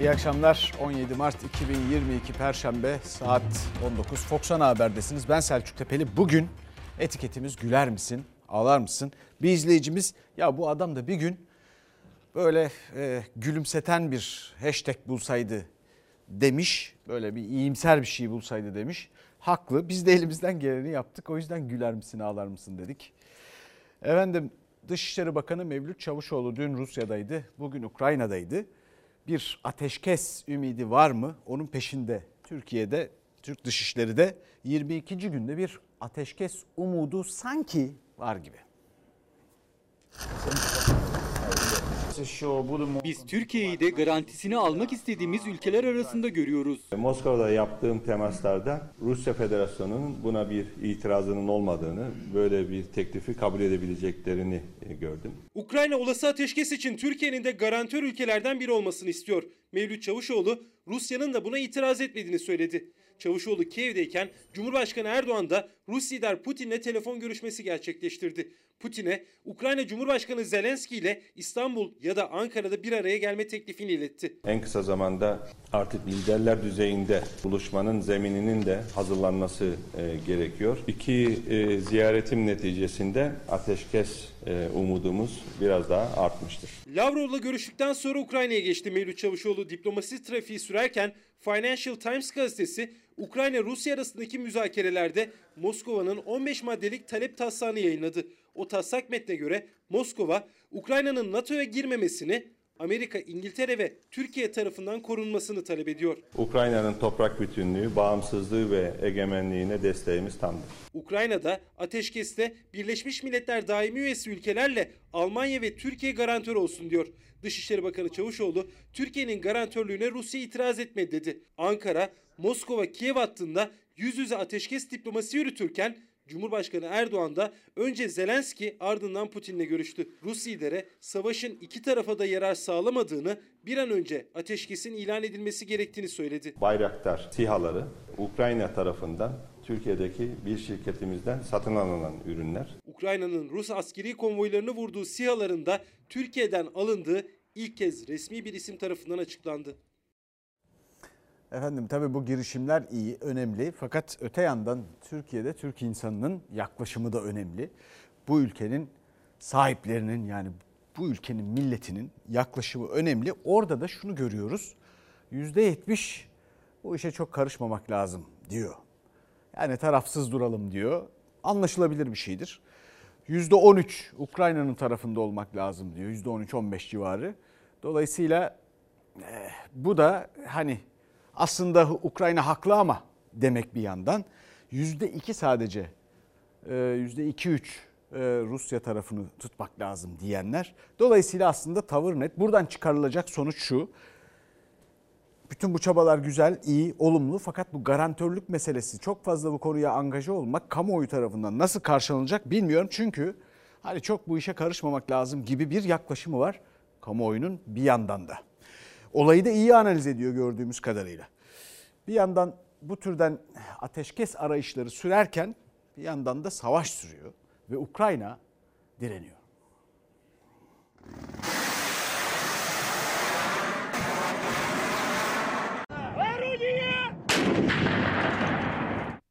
İyi akşamlar. 17 Mart 2022 Perşembe saat 19 Fox Ana Haber'desiniz. Ben Selçuk Tepeli. Bugün etiketimiz güler misin, ağlar mısın? Bir izleyicimiz ya bu adam da bir gün böyle e, gülümseten bir hashtag bulsaydı demiş. Böyle bir iyimser bir şey bulsaydı demiş. Haklı. Biz de elimizden geleni yaptık. O yüzden güler misin, ağlar mısın dedik. Efendim Dışişleri Bakanı Mevlüt Çavuşoğlu dün Rusya'daydı. Bugün Ukrayna'daydı bir ateşkes ümidi var mı? Onun peşinde Türkiye'de, Türk Dışişleri de 22. günde bir ateşkes umudu sanki var gibi. Biz Türkiye'yi de garantisini almak istediğimiz ülkeler arasında görüyoruz. Moskova'da yaptığım temaslarda Rusya Federasyonu'nun buna bir itirazının olmadığını, böyle bir teklifi kabul edebileceklerini e, gördüm. Ukrayna olası ateşkes için Türkiye'nin de garantör ülkelerden biri olmasını istiyor. Mevlüt Çavuşoğlu Rusya'nın da buna itiraz etmediğini söyledi. Çavuşoğlu Kiev'deyken Cumhurbaşkanı Erdoğan da Rus lider Putin'le telefon görüşmesi gerçekleştirdi. Putin'e Ukrayna Cumhurbaşkanı Zelenski ile İstanbul ya da Ankara'da bir araya gelme teklifini iletti. En kısa zamanda artık liderler düzeyinde buluşmanın zemininin de hazırlanması e, gerekiyor. İki e, ziyaretim neticesinde ateşkes e, umudumuz biraz daha artmıştır. Lavrov'la görüştükten sonra Ukrayna'ya geçti Mevlüt Çavuşoğlu diplomasi trafiği sürerken Financial Times gazetesi Ukrayna-Rusya arasındaki müzakerelerde Moskova'nın 15 maddelik talep taslağını yayınladı. O taslak metne göre Moskova, Ukrayna'nın NATO'ya girmemesini, Amerika, İngiltere ve Türkiye tarafından korunmasını talep ediyor. Ukrayna'nın toprak bütünlüğü, bağımsızlığı ve egemenliğine desteğimiz tamdır. Ukrayna'da ateşkeste Birleşmiş Milletler daimi üyesi ülkelerle Almanya ve Türkiye garantör olsun diyor. Dışişleri Bakanı Çavuşoğlu, Türkiye'nin garantörlüğüne Rusya itiraz etmedi dedi. Ankara, Moskova-Kiev hattında yüz yüze ateşkes diplomasi yürütürken Cumhurbaşkanı Erdoğan da önce Zelenski ardından Putin'le görüştü. Rus lidere savaşın iki tarafa da yarar sağlamadığını bir an önce ateşkesin ilan edilmesi gerektiğini söyledi. Bayraktar SİHA'ları Ukrayna tarafından Türkiye'deki bir şirketimizden satın alınan ürünler. Ukrayna'nın Rus askeri konvoylarını vurduğu SİHA'ların da Türkiye'den alındığı ilk kez resmi bir isim tarafından açıklandı. Efendim tabii bu girişimler iyi, önemli. Fakat öte yandan Türkiye'de Türk insanının yaklaşımı da önemli. Bu ülkenin sahiplerinin yani bu ülkenin milletinin yaklaşımı önemli. Orada da şunu görüyoruz. %70 bu işe çok karışmamak lazım diyor. Yani tarafsız duralım diyor. Anlaşılabilir bir şeydir. %13 Ukrayna'nın tarafında olmak lazım diyor. %13-15 civarı. Dolayısıyla eh, bu da hani aslında Ukrayna haklı ama demek bir yandan. Yüzde iki sadece, e, yüzde iki üç e, Rusya tarafını tutmak lazım diyenler. Dolayısıyla aslında tavır net. Buradan çıkarılacak sonuç şu. Bütün bu çabalar güzel, iyi, olumlu fakat bu garantörlük meselesi çok fazla bu konuya angaja olmak kamuoyu tarafından nasıl karşılanacak bilmiyorum. Çünkü hani çok bu işe karışmamak lazım gibi bir yaklaşımı var kamuoyunun bir yandan da. Olayı da iyi analiz ediyor gördüğümüz kadarıyla. Bir yandan bu türden ateşkes arayışları sürerken bir yandan da savaş sürüyor ve Ukrayna direniyor.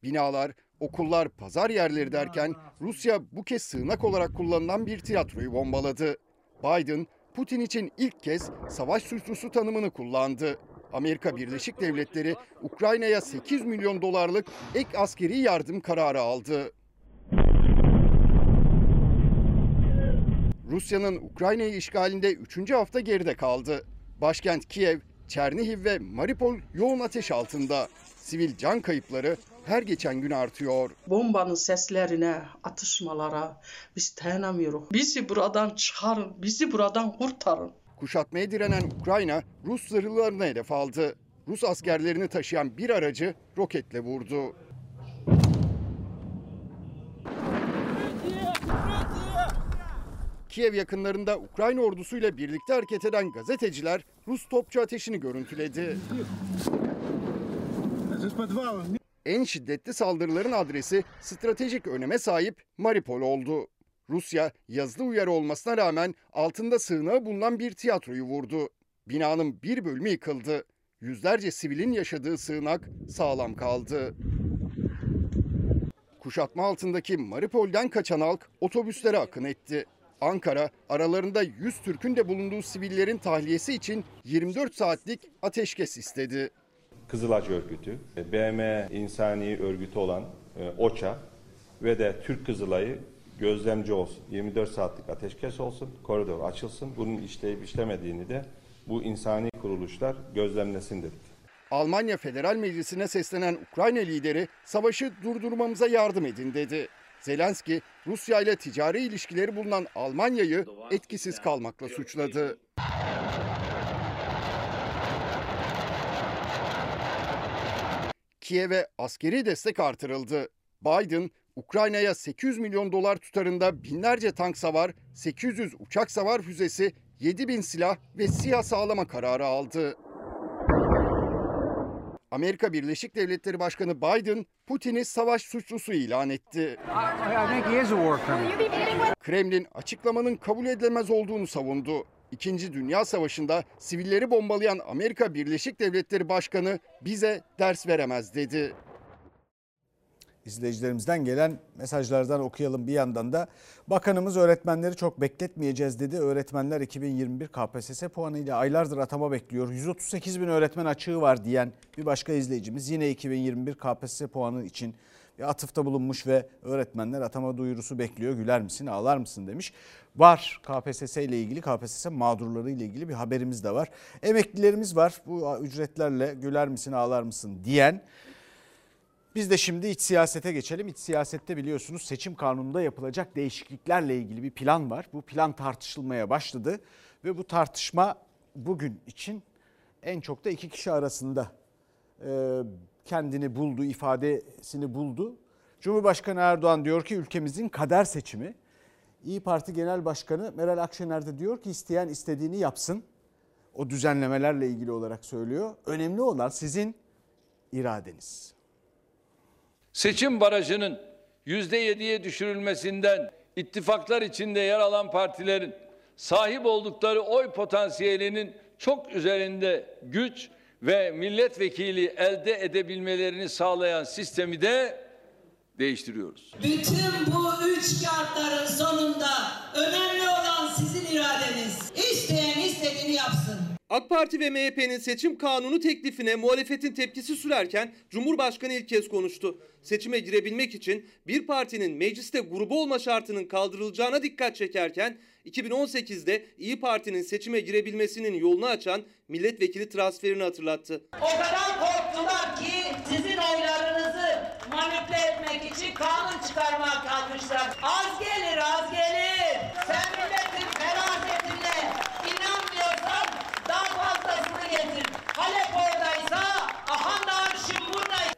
Binalar, okullar, pazar yerleri derken Rusya bu kez sığınak olarak kullanılan bir tiyatroyu bombaladı. Biden Putin için ilk kez savaş suçlusu tanımını kullandı. Amerika Birleşik Devletleri Ukrayna'ya 8 milyon dolarlık ek askeri yardım kararı aldı. Rusya'nın Ukrayna'yı işgalinde 3. hafta geride kaldı. Başkent Kiev, Çernihiv ve Mariupol yoğun ateş altında. Sivil can kayıpları her geçen gün artıyor. Bombanın seslerine, atışmalara biz dayanamıyoruz. Bizi buradan çıkarın, bizi buradan kurtarın. Kuşatmaya direnen Ukrayna Rus zırhlılarını hedef aldı. Rus askerlerini taşıyan bir aracı roketle vurdu. Kiev yakınlarında Ukrayna ordusuyla birlikte hareket eden gazeteciler Rus topçu ateşini görüntüledi. En şiddetli saldırıların adresi stratejik öneme sahip Mariupol oldu. Rusya yazılı uyarı olmasına rağmen altında sığınağı bulunan bir tiyatroyu vurdu. Binanın bir bölümü yıkıldı. Yüzlerce sivilin yaşadığı sığınak sağlam kaldı. Kuşatma altındaki Maripol'den kaçan halk otobüslere akın etti. Ankara aralarında 100 Türk'ün de bulunduğu sivillerin tahliyesi için 24 saatlik ateşkes istedi. Kızılaç Örgütü, BM İnsani Örgütü olan e, OÇA ve de Türk Kızılay'ı gözlemci olsun. 24 saatlik ateşkes olsun, koridor açılsın. Bunun işleyip işlemediğini de bu insani kuruluşlar gözlemlesin dedik. Almanya Federal Meclisi'ne seslenen Ukrayna lideri savaşı durdurmamıza yardım edin dedi. Zelenski, Rusya ile ticari ilişkileri bulunan Almanya'yı etkisiz kalmakla suçladı. Kiev'e askeri destek artırıldı. Biden, Ukrayna'ya 800 milyon dolar tutarında binlerce tank savar, 800 uçak savar füzesi, 7000 silah ve SİHA sağlama kararı aldı. Amerika Birleşik Devletleri Başkanı Biden, Putin'i savaş suçlusu ilan etti. Kremlin açıklamanın kabul edilemez olduğunu savundu. İkinci Dünya Savaşı'nda sivilleri bombalayan Amerika Birleşik Devletleri Başkanı bize ders veremez dedi. İzleyicilerimizden gelen mesajlardan okuyalım bir yandan da. Bakanımız öğretmenleri çok bekletmeyeceğiz dedi. Öğretmenler 2021 KPSS puanıyla aylardır atama bekliyor. 138 bin öğretmen açığı var diyen bir başka izleyicimiz yine 2021 KPSS puanı için atıfta bulunmuş ve öğretmenler atama duyurusu bekliyor. Güler misin ağlar mısın demiş. Var KPSS ile ilgili KPSS mağdurları ile ilgili bir haberimiz de var. Emeklilerimiz var bu ücretlerle güler misin ağlar mısın diyen biz de şimdi iç siyasete geçelim. İç siyasette biliyorsunuz seçim kanununda yapılacak değişikliklerle ilgili bir plan var. Bu plan tartışılmaya başladı ve bu tartışma bugün için en çok da iki kişi arasında kendini buldu, ifadesini buldu. Cumhurbaşkanı Erdoğan diyor ki ülkemizin kader seçimi. İyi Parti Genel Başkanı Meral Akşener de diyor ki isteyen istediğini yapsın. O düzenlemelerle ilgili olarak söylüyor. Önemli olan sizin iradeniz. Seçim barajının %7'ye düşürülmesinden ittifaklar içinde yer alan partilerin sahip oldukları oy potansiyelinin çok üzerinde güç ve milletvekili elde edebilmelerini sağlayan sistemi de değiştiriyoruz. Bütün bu üç şartların sonunda önemli olan sizin iradeniz. İsteyen istediğini yapsın. AK Parti ve MHP'nin seçim kanunu teklifine muhalefetin tepkisi sürerken Cumhurbaşkanı ilk kez konuştu. Seçime girebilmek için bir partinin mecliste grubu olma şartının kaldırılacağına dikkat çekerken 2018'de İyi Parti'nin seçime girebilmesinin yolunu açan milletvekili transferini hatırlattı. O kadar korktular ki sizin oylarınızı manipüle etmek için kanun çıkarmaya kalkmışlar. Az gelir az gelir.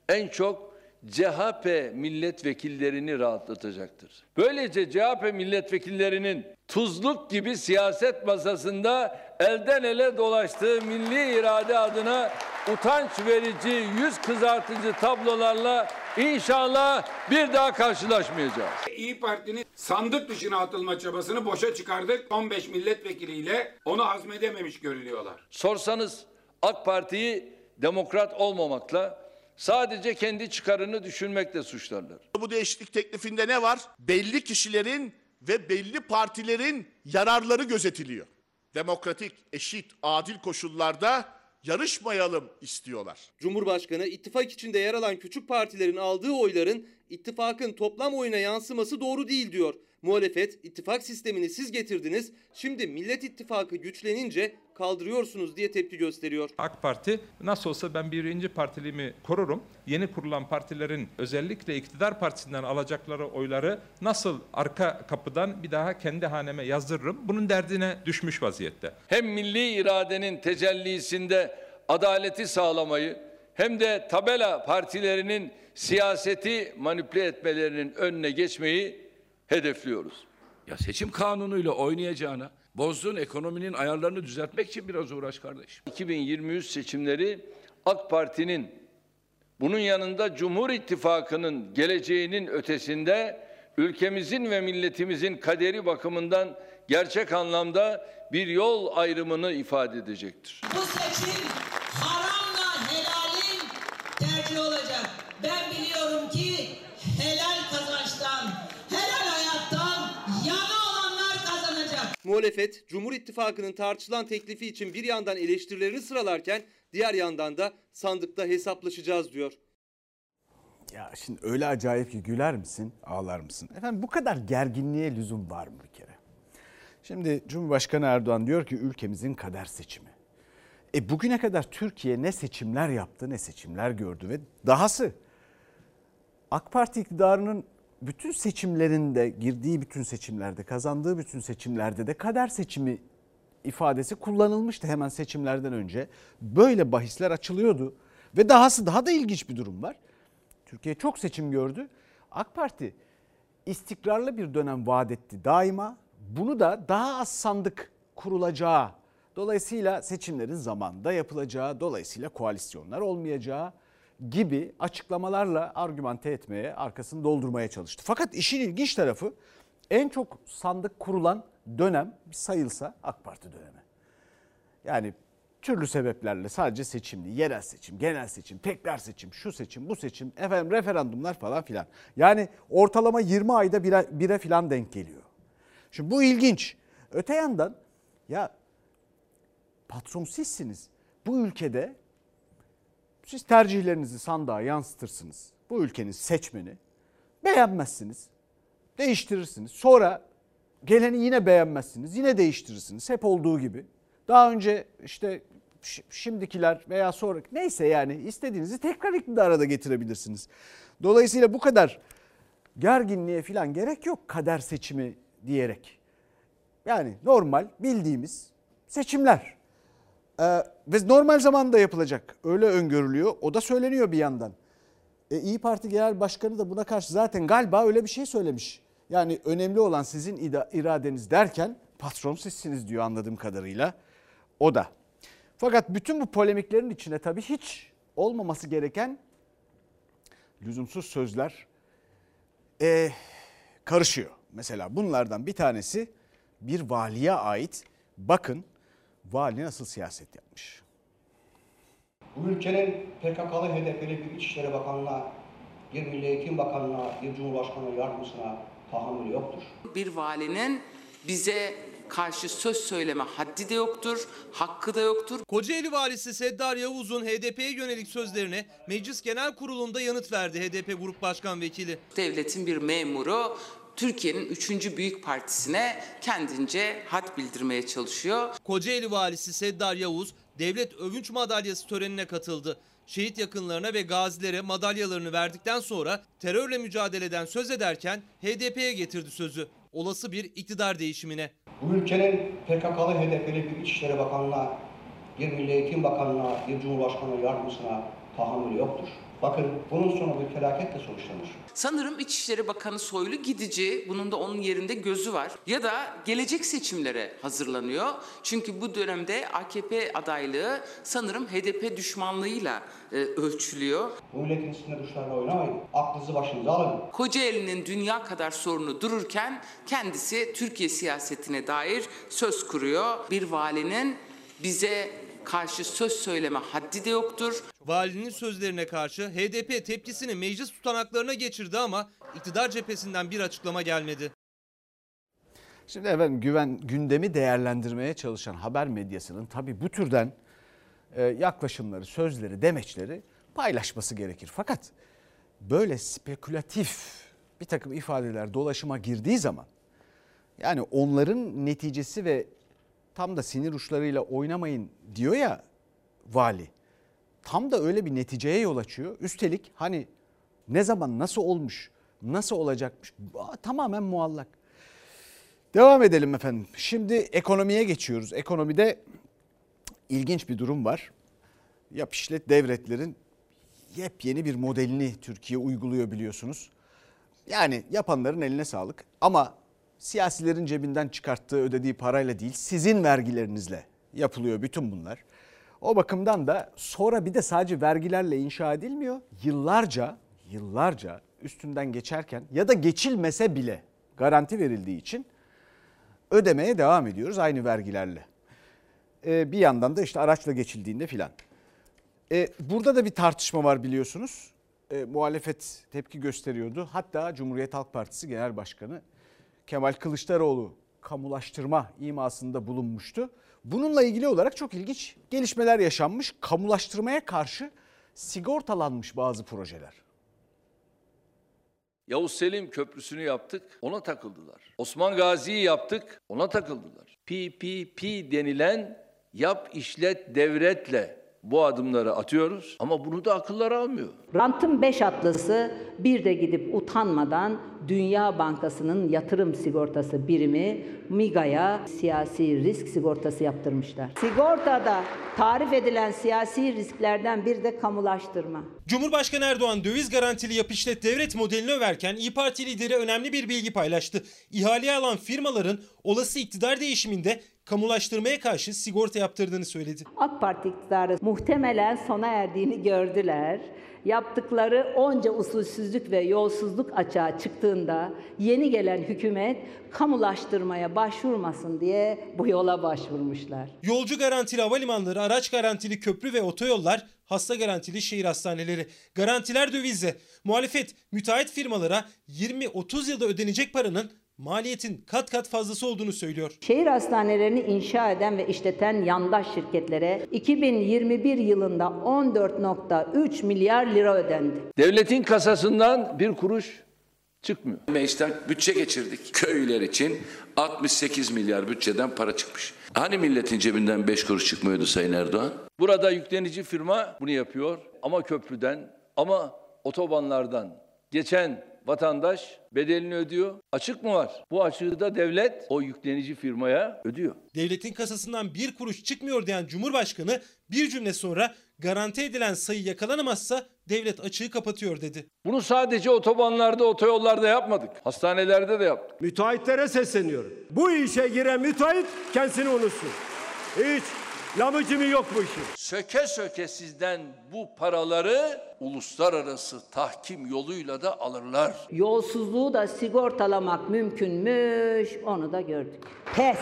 En çok CHP milletvekillerini rahatlatacaktır. Böylece CHP milletvekillerinin tuzluk gibi siyaset masasında elden ele dolaştığı milli irade adına utanç verici, yüz kızartıcı tablolarla inşallah bir daha karşılaşmayacağız. İyi Parti'nin sandık dışına atılma çabasını boşa çıkardık. 15 milletvekiliyle onu hazmedememiş görünüyorlar. Sorsanız AK Parti'yi demokrat olmamakla sadece kendi çıkarını düşünmekle suçlarlar. Bu değişiklik teklifinde ne var? Belli kişilerin ve belli partilerin yararları gözetiliyor. Demokratik, eşit, adil koşullarda yarışmayalım istiyorlar. Cumhurbaşkanı ittifak içinde yer alan küçük partilerin aldığı oyların ittifakın toplam oyuna yansıması doğru değil diyor. Muhalefet ittifak sistemini siz getirdiniz. Şimdi Millet İttifakı güçlenince kaldırıyorsunuz diye tepki gösteriyor. AK Parti nasıl olsa ben birinci partiliğimi korurum. Yeni kurulan partilerin özellikle iktidar partisinden alacakları oyları nasıl arka kapıdan bir daha kendi haneme yazdırırım. Bunun derdine düşmüş vaziyette. Hem milli iradenin tecellisinde adaleti sağlamayı hem de tabela partilerinin siyaseti manipüle etmelerinin önüne geçmeyi hedefliyoruz. Ya seçim kanunuyla oynayacağına bozduğun ekonominin ayarlarını düzeltmek için biraz uğraş kardeşim. 2023 seçimleri AK Parti'nin bunun yanında Cumhur İttifakı'nın geleceğinin ötesinde ülkemizin ve milletimizin kaderi bakımından gerçek anlamda bir yol ayrımını ifade edecektir. Bu seçim Muhalefet, Cumhur İttifakı'nın tartışılan teklifi için bir yandan eleştirilerini sıralarken diğer yandan da sandıkta hesaplaşacağız diyor. Ya şimdi öyle acayip ki güler misin, ağlar mısın? Efendim bu kadar gerginliğe lüzum var mı bir kere? Şimdi Cumhurbaşkanı Erdoğan diyor ki ülkemizin kader seçimi. E bugüne kadar Türkiye ne seçimler yaptı, ne seçimler gördü ve dahası AK Parti iktidarının bütün seçimlerinde, girdiği bütün seçimlerde, kazandığı bütün seçimlerde de kader seçimi ifadesi kullanılmıştı hemen seçimlerden önce. Böyle bahisler açılıyordu ve dahası daha da ilginç bir durum var. Türkiye çok seçim gördü. AK Parti istikrarlı bir dönem vaat etti daima. Bunu da daha az sandık kurulacağı, dolayısıyla seçimlerin zamanında yapılacağı, dolayısıyla koalisyonlar olmayacağı gibi açıklamalarla argümante etmeye, arkasını doldurmaya çalıştı. Fakat işin ilginç tarafı en çok sandık kurulan dönem sayılsa AK Parti dönemi. Yani türlü sebeplerle sadece seçimli, yerel seçim, genel seçim, tekrar seçim, şu seçim, bu seçim, efendim referandumlar falan filan. Yani ortalama 20 ayda bire, bire filan denk geliyor. Şimdi bu ilginç. Öte yandan ya patron sizsiniz. Bu ülkede siz tercihlerinizi sandığa yansıtırsınız. Bu ülkenin seçmeni beğenmezsiniz. Değiştirirsiniz. Sonra geleni yine beğenmezsiniz. Yine değiştirirsiniz. Hep olduğu gibi. Daha önce işte şimdikiler veya sonra neyse yani istediğinizi tekrar iktidara da getirebilirsiniz. Dolayısıyla bu kadar gerginliğe falan gerek yok kader seçimi diyerek. Yani normal bildiğimiz seçimler. Ee, ve normal zamanda yapılacak. Öyle öngörülüyor. O da söyleniyor bir yandan. E, İyi Parti Genel Başkanı da buna karşı zaten galiba öyle bir şey söylemiş. Yani önemli olan sizin iradeniz derken patron sizsiniz diyor anladığım kadarıyla. O da. Fakat bütün bu polemiklerin içine tabii hiç olmaması gereken lüzumsuz sözler e, karışıyor. Mesela bunlardan bir tanesi bir valiye ait. Bakın vali nasıl siyaset yapmış. Bu ülkenin PKK'lı HDP'li bir İçişleri Bakanı'na, bir Milli Eğitim Bakanı'na, bir Cumhurbaşkanı yardımcısına tahammülü yoktur. Bir valinin bize karşı söz söyleme haddi de yoktur, hakkı da yoktur. Kocaeli valisi Seddar Yavuz'un HDP'ye yönelik sözlerine Meclis Genel Kurulu'nda yanıt verdi HDP Grup Başkan Vekili. Devletin bir memuru Türkiye'nin üçüncü büyük partisine kendince had bildirmeye çalışıyor. Kocaeli valisi Seddar Yavuz devlet övünç madalyası törenine katıldı. Şehit yakınlarına ve gazilere madalyalarını verdikten sonra terörle mücadeleden söz ederken HDP'ye getirdi sözü. Olası bir iktidar değişimine. Bu ülkenin PKK'lı HDP'li bir İçişleri Bakanı'na, bir Milli Eğitim Bakanı'na, bir Cumhurbaşkanı yardımcısına tahammülü yoktur. Bakın bunun sonu bir felaketle sonuçlanır. Sanırım İçişleri Bakanı Soylu gidici, bunun da onun yerinde gözü var. Ya da gelecek seçimlere hazırlanıyor. Çünkü bu dönemde AKP adaylığı sanırım HDP düşmanlığıyla e, ölçülüyor. Bu milletin üstünde duşlarla oynamayın. Aklınızı başınıza alın. Kocaeli'nin dünya kadar sorunu dururken kendisi Türkiye siyasetine dair söz kuruyor. Bir valinin bize karşı söz söyleme haddi de yoktur. Valinin sözlerine karşı HDP tepkisini meclis tutanaklarına geçirdi ama iktidar cephesinden bir açıklama gelmedi. Şimdi efendim güven gündemi değerlendirmeye çalışan haber medyasının tabii bu türden e, yaklaşımları, sözleri, demeçleri paylaşması gerekir. Fakat böyle spekülatif bir takım ifadeler dolaşıma girdiği zaman yani onların neticesi ve tam da sinir uçlarıyla oynamayın diyor ya vali. Tam da öyle bir neticeye yol açıyor. Üstelik hani ne zaman nasıl olmuş, nasıl olacakmış tamamen muallak. Devam edelim efendim. Şimdi ekonomiye geçiyoruz. Ekonomide ilginç bir durum var. Yap işlet devletlerin yepyeni bir modelini Türkiye uyguluyor biliyorsunuz. Yani yapanların eline sağlık ama siyasilerin cebinden çıkarttığı ödediği parayla değil sizin vergilerinizle yapılıyor bütün bunlar. O bakımdan da sonra bir de sadece vergilerle inşa edilmiyor. Yıllarca yıllarca üstünden geçerken ya da geçilmese bile garanti verildiği için ödemeye devam ediyoruz aynı vergilerle. Ee, bir yandan da işte araçla geçildiğinde filan. Ee, burada da bir tartışma var biliyorsunuz. Ee, muhalefet tepki gösteriyordu. Hatta Cumhuriyet Halk Partisi Genel Başkanı Kemal Kılıçdaroğlu kamulaştırma imasında bulunmuştu. Bununla ilgili olarak çok ilginç gelişmeler yaşanmış. Kamulaştırmaya karşı sigortalanmış bazı projeler. Yavuz Selim Köprüsü'nü yaptık, ona takıldılar. Osman Gazi'yi yaptık, ona takıldılar. PPP denilen yap işlet devretle bu adımları atıyoruz ama bunu da akılları almıyor. Rantın 5 atlısı bir de gidip utanmadan Dünya Bankası'nın yatırım sigortası birimi MIGA'ya siyasi risk sigortası yaptırmışlar. Sigortada tarif edilen siyasi risklerden bir de kamulaştırma. Cumhurbaşkanı Erdoğan döviz garantili yap işlet devlet modelini överken İyi Parti lideri önemli bir bilgi paylaştı. İhaleye alan firmaların olası iktidar değişiminde kamulaştırmaya karşı sigorta yaptırdığını söyledi. AK Parti iktidarı muhtemelen sona erdiğini gördüler. Yaptıkları onca usulsüzlük ve yolsuzluk açığa çıktığında yeni gelen hükümet kamulaştırmaya başvurmasın diye bu yola başvurmuşlar. Yolcu garantili havalimanları, araç garantili köprü ve otoyollar, hasta garantili şehir hastaneleri. Garantiler dövizle. Muhalefet müteahhit firmalara 20-30 yılda ödenecek paranın maliyetin kat kat fazlası olduğunu söylüyor. Şehir hastanelerini inşa eden ve işleten yandaş şirketlere 2021 yılında 14.3 milyar lira ödendi. Devletin kasasından bir kuruş çıkmıyor. Meclisten bütçe geçirdik. Köyler için 68 milyar bütçeden para çıkmış. Hani milletin cebinden 5 kuruş çıkmıyordu Sayın Erdoğan? Burada yüklenici firma bunu yapıyor ama köprüden ama otobanlardan geçen vatandaş bedelini ödüyor. Açık mı var? Bu açığı da devlet o yüklenici firmaya ödüyor. Devletin kasasından bir kuruş çıkmıyor diyen Cumhurbaşkanı bir cümle sonra garanti edilen sayı yakalanamazsa devlet açığı kapatıyor dedi. Bunu sadece otobanlarda, otoyollarda yapmadık. Hastanelerde de yaptık. Müteahhitlere sesleniyorum. Bu işe giren müteahhit kendisini unutsun. Hiç lamıcımı yok bu işin. Söke söke sizden bu paraları uluslararası tahkim yoluyla da alırlar. Yolsuzluğu da sigortalamak mümkünmüş onu da gördük. Pes,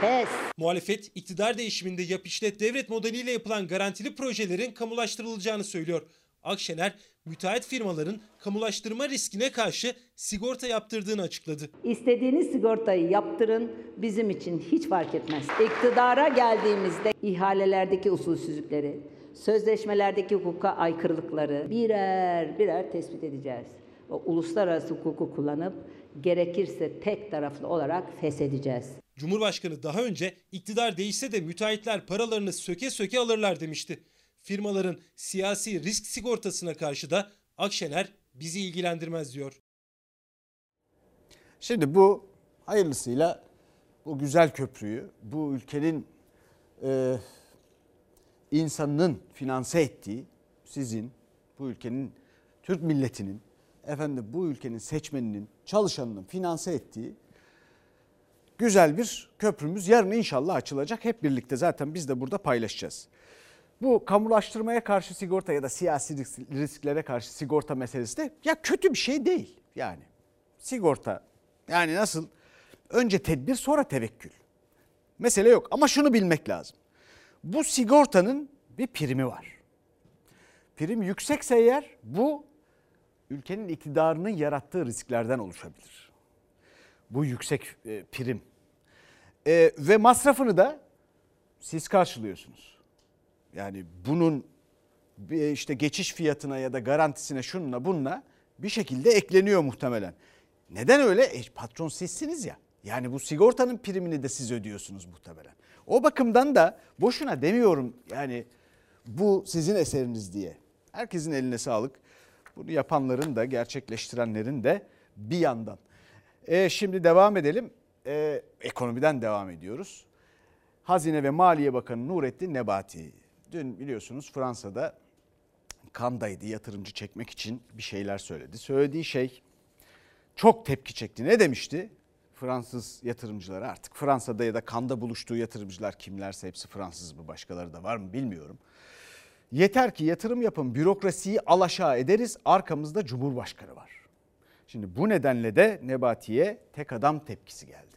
pes. Muhalefet iktidar değişiminde yap işlet devlet modeliyle yapılan garantili projelerin kamulaştırılacağını söylüyor. Akşener müteahhit firmaların kamulaştırma riskine karşı sigorta yaptırdığını açıkladı. İstediğiniz sigortayı yaptırın bizim için hiç fark etmez. İktidara geldiğimizde ihalelerdeki usulsüzlükleri, sözleşmelerdeki hukuka aykırılıkları birer birer tespit edeceğiz. O uluslararası hukuku kullanıp gerekirse tek taraflı olarak feshedeceğiz. Cumhurbaşkanı daha önce iktidar değişse de müteahhitler paralarını söke söke alırlar demişti. Firmaların siyasi risk sigortasına karşı da Akşener bizi ilgilendirmez diyor. Şimdi bu hayırlısıyla bu güzel köprüyü bu ülkenin e, insanının finanse ettiği sizin bu ülkenin Türk milletinin efendim bu ülkenin seçmeninin çalışanının finanse ettiği güzel bir köprümüz yarın inşallah açılacak. Hep birlikte zaten biz de burada paylaşacağız. Bu kamulaştırmaya karşı sigorta ya da siyasi risklere karşı sigorta meselesi de ya kötü bir şey değil. Yani sigorta yani nasıl önce tedbir sonra tevekkül. Mesele yok ama şunu bilmek lazım. Bu sigortanın bir primi var. Prim yüksekse eğer bu ülkenin iktidarının yarattığı risklerden oluşabilir. Bu yüksek e, prim. E, ve masrafını da siz karşılıyorsunuz. Yani bunun işte geçiş fiyatına ya da garantisine şununla bununla bir şekilde ekleniyor muhtemelen. Neden öyle? E, patron sizsiniz ya. Yani bu sigortanın primini de siz ödüyorsunuz muhtemelen. O bakımdan da boşuna demiyorum yani bu sizin eseriniz diye. Herkesin eline sağlık. Bunu yapanların da gerçekleştirenlerin de bir yandan. E, şimdi devam edelim. E, ekonomiden devam ediyoruz. Hazine ve Maliye Bakanı Nurettin Nebati dün biliyorsunuz Fransa'da kandaydı yatırımcı çekmek için bir şeyler söyledi. Söylediği şey çok tepki çekti. Ne demişti? Fransız yatırımcılara artık Fransa'da ya da kanda buluştuğu yatırımcılar kimlerse hepsi Fransız mı başkaları da var mı bilmiyorum. Yeter ki yatırım yapın bürokrasiyi alaşağı ederiz arkamızda Cumhurbaşkanı var. Şimdi bu nedenle de Nebati'ye tek adam tepkisi geldi.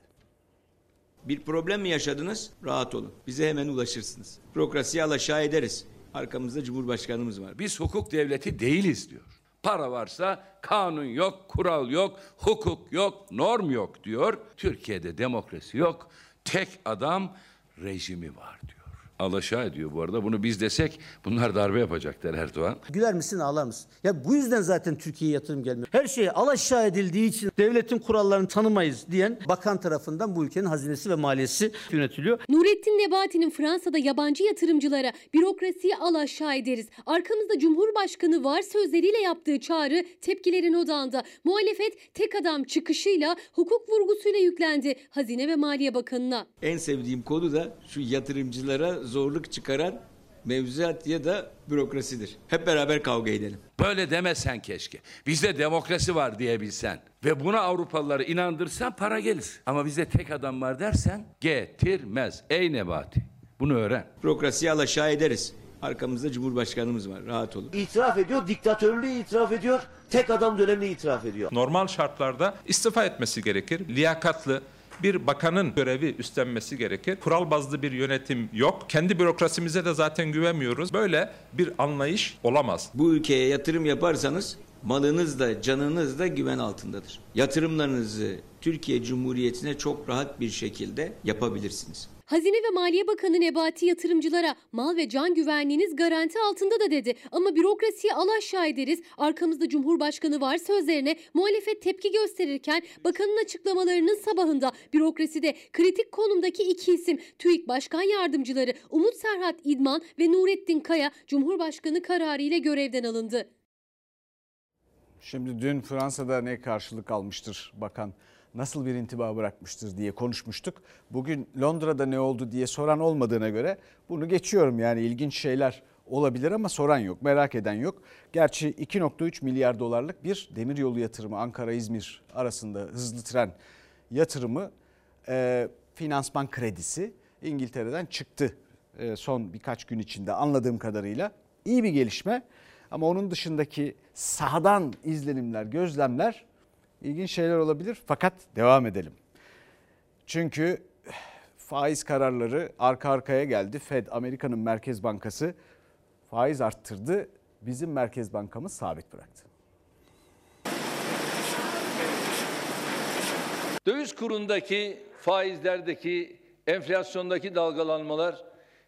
Bir problem mi yaşadınız? Rahat olun. Bize hemen ulaşırsınız. Bürokrasiyi alaşağı ederiz. Arkamızda Cumhurbaşkanımız var. Biz hukuk devleti değiliz diyor. Para varsa kanun yok, kural yok, hukuk yok, norm yok diyor. Türkiye'de demokrasi yok. Tek adam rejimi var diyor. Alaşağı ediyor bu arada. Bunu biz desek bunlar darbe yapacaklar Erdoğan. Güler misin ağlar mısın? Ya bu yüzden zaten Türkiye'ye yatırım gelmiyor. Her şey alaşağı edildiği için devletin kurallarını tanımayız diyen bakan tarafından bu ülkenin hazinesi ve maliyesi yönetiliyor. Nurettin Nebati'nin Fransa'da yabancı yatırımcılara bürokrasiyi al aşağı ederiz. Arkamızda Cumhurbaşkanı var sözleriyle yaptığı çağrı tepkilerin odağında. Muhalefet tek adam çıkışıyla hukuk vurgusuyla yüklendi Hazine ve Maliye Bakanı'na. En sevdiğim konu da şu yatırımcılara zorluk çıkaran mevzuat ya da bürokrasidir. Hep beraber kavga edelim. Böyle demesen keşke. Bizde demokrasi var diyebilsen ve buna Avrupalıları inandırsan para gelir. Ama bizde tek adam var dersen getirmez. Ey Nebati bunu öğren. Bürokrasiyi alaşağı ederiz. Arkamızda Cumhurbaşkanımız var. Rahat olun. İtiraf ediyor, diktatörlüğü itiraf ediyor, tek adam dönemini itiraf ediyor. Normal şartlarda istifa etmesi gerekir. Liyakatlı bir bakanın görevi üstlenmesi gerekir. Kural bazlı bir yönetim yok. Kendi bürokrasimize de zaten güvenmiyoruz. Böyle bir anlayış olamaz. Bu ülkeye yatırım yaparsanız malınız da canınız da güven altındadır. Yatırımlarınızı Türkiye Cumhuriyeti'ne çok rahat bir şekilde yapabilirsiniz. Hazine ve Maliye Bakanı Nebati yatırımcılara mal ve can güvenliğiniz garanti altında da dedi. Ama bürokrasiyi al aşağı ederiz. Arkamızda Cumhurbaşkanı var sözlerine muhalefet tepki gösterirken bakanın açıklamalarının sabahında bürokraside kritik konumdaki iki isim TÜİK Başkan Yardımcıları Umut Serhat İdman ve Nurettin Kaya Cumhurbaşkanı kararı ile görevden alındı. Şimdi dün Fransa'da ne karşılık almıştır bakan? Nasıl bir intiba bırakmıştır diye konuşmuştuk. Bugün Londra'da ne oldu diye soran olmadığına göre bunu geçiyorum. Yani ilginç şeyler olabilir ama soran yok, merak eden yok. Gerçi 2.3 milyar dolarlık bir demiryolu yatırımı Ankara-İzmir arasında hızlı tren yatırımı e, finansman kredisi İngiltere'den çıktı e, son birkaç gün içinde anladığım kadarıyla. iyi bir gelişme ama onun dışındaki sahadan izlenimler, gözlemler ilginç şeyler olabilir. Fakat devam edelim. Çünkü faiz kararları arka arkaya geldi. Fed, Amerika'nın Merkez Bankası faiz arttırdı. Bizim Merkez Bankamız sabit bıraktı. Döviz kurundaki, faizlerdeki, enflasyondaki dalgalanmalar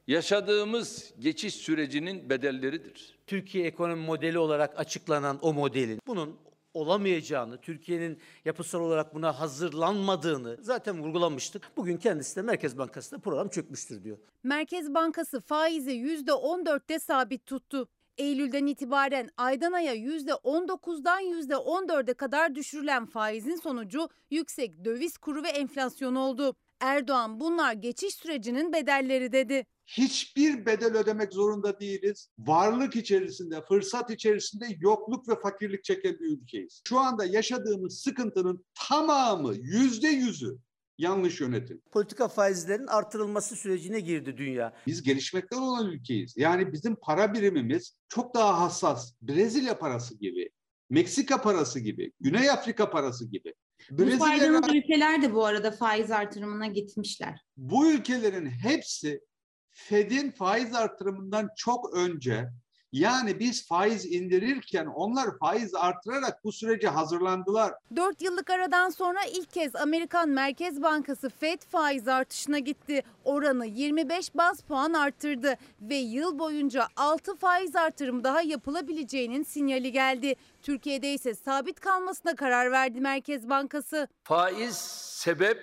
yaşadığımız geçiş sürecinin bedelleridir. Türkiye ekonomi modeli olarak açıklanan o modelin bunun olamayacağını, Türkiye'nin yapısal olarak buna hazırlanmadığını zaten vurgulamıştık. Bugün kendisi de Merkez Bankası'nda program çökmüştür diyor. Merkez Bankası faizi %14'te sabit tuttu. Eylül'den itibaren aydan aya %19'dan %14'e kadar düşürülen faizin sonucu yüksek döviz kuru ve enflasyon oldu. Erdoğan bunlar geçiş sürecinin bedelleri dedi. Hiçbir bedel ödemek zorunda değiliz. Varlık içerisinde, fırsat içerisinde yokluk ve fakirlik çeken bir ülkeyiz. Şu anda yaşadığımız sıkıntının tamamı, yüzde yüzü yanlış yönetim. Politika faizlerinin artırılması sürecine girdi dünya. Biz gelişmekte olan ülkeyiz. Yani bizim para birimimiz çok daha hassas. Brezilya parası gibi, Meksika parası gibi, Güney Afrika parası gibi. Bu saydığınız ülkeler de bu arada faiz artırımına gitmişler. Bu ülkelerin hepsi Fed'in faiz artırımından çok önce yani biz faiz indirirken onlar faiz artırarak bu sürece hazırlandılar. 4 yıllık aradan sonra ilk kez Amerikan Merkez Bankası Fed faiz artışına gitti. Oranı 25 baz puan arttırdı ve yıl boyunca 6 faiz artırım daha yapılabileceğinin sinyali geldi. Türkiye'de ise sabit kalmasına karar verdi Merkez Bankası. Faiz sebep,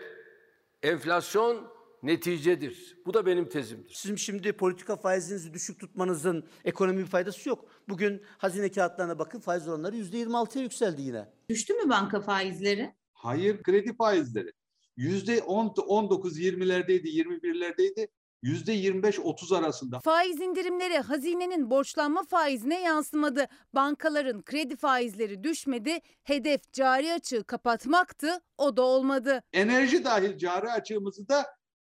enflasyon neticedir. Bu da benim tezimdir. Sizin şimdi politika faizinizi düşük tutmanızın ekonomi bir faydası yok. Bugün hazine kağıtlarına bakın faiz oranları %26'ya yükseldi yine. Düştü mü banka faizleri? Hayır kredi faizleri. Yüzde 19-20'lerdeydi, 21'lerdeydi. Yüzde 25-30 arasında. Faiz indirimleri hazinenin borçlanma faizine yansımadı. Bankaların kredi faizleri düşmedi. Hedef cari açığı kapatmaktı. O da olmadı. Enerji dahil cari açığımızı da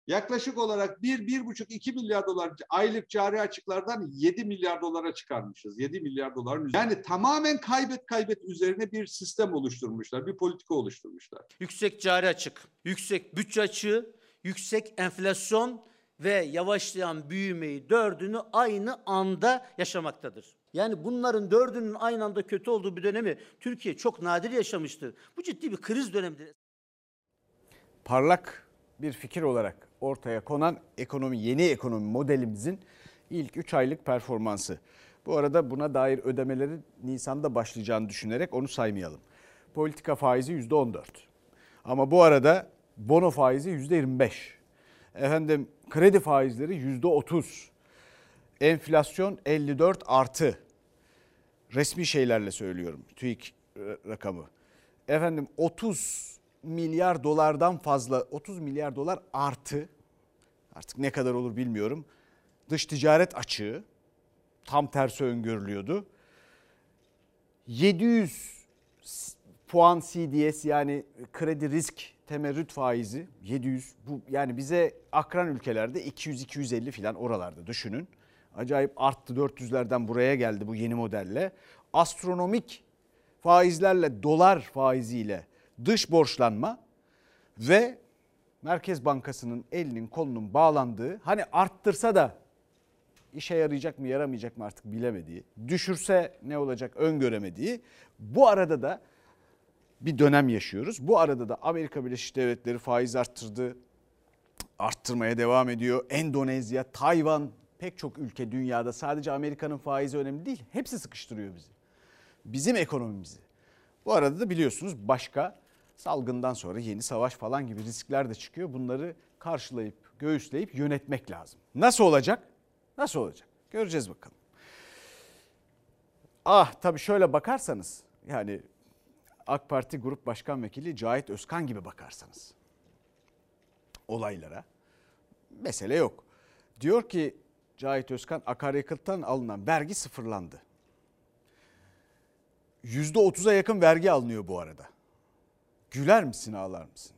yaklaşık olarak 1-1,5-2 milyar dolar aylık cari açıklardan 7 milyar dolara çıkarmışız. 7 milyar doların üzerine. Yani tamamen kaybet kaybet üzerine bir sistem oluşturmuşlar, bir politika oluşturmuşlar. Yüksek cari açık, yüksek bütçe açığı, yüksek enflasyon ve yavaşlayan büyümeyi dördünü aynı anda yaşamaktadır. Yani bunların dördünün aynı anda kötü olduğu bir dönemi Türkiye çok nadir yaşamıştır. Bu ciddi bir kriz dönemidir. parlak bir fikir olarak ortaya konan ekonomi yeni ekonomi modelimizin ilk 3 aylık performansı. Bu arada buna dair ödemelerin Nisan'da başlayacağını düşünerek onu saymayalım. Politika faizi %14. Ama bu arada bono faizi %25. Efendim kredi faizleri %30. Enflasyon 54 artı. Resmi şeylerle söylüyorum TÜİK rakamı. Efendim 30 milyar dolardan fazla 30 milyar dolar artı artık ne kadar olur bilmiyorum. Dış ticaret açığı tam tersi öngörülüyordu. 700 puan CDS yani kredi risk temerrüt faizi 700 bu yani bize akran ülkelerde 200 250 filan oralarda düşünün. Acayip arttı 400'lerden buraya geldi bu yeni modelle. Astronomik faizlerle dolar faiziyle dış borçlanma ve Merkez Bankası'nın elinin kolunun bağlandığı hani arttırsa da işe yarayacak mı yaramayacak mı artık bilemediği, düşürse ne olacak öngöremediği bu arada da bir dönem yaşıyoruz. Bu arada da Amerika Birleşik Devletleri faiz arttırdı, arttırmaya devam ediyor. Endonezya, Tayvan pek çok ülke dünyada sadece Amerika'nın faizi önemli değil. Hepsi sıkıştırıyor bizi. Bizim ekonomimizi. Bu arada da biliyorsunuz başka salgından sonra yeni savaş falan gibi riskler de çıkıyor. Bunları karşılayıp, göğüsleyip yönetmek lazım. Nasıl olacak? Nasıl olacak? Göreceğiz bakalım. Ah tabii şöyle bakarsanız yani AK Parti Grup Başkan Vekili Cahit Özkan gibi bakarsanız olaylara mesele yok. Diyor ki Cahit Özkan akaryakıttan alınan vergi sıfırlandı. %30'a yakın vergi alınıyor bu arada. Güler misin ağlar mısın?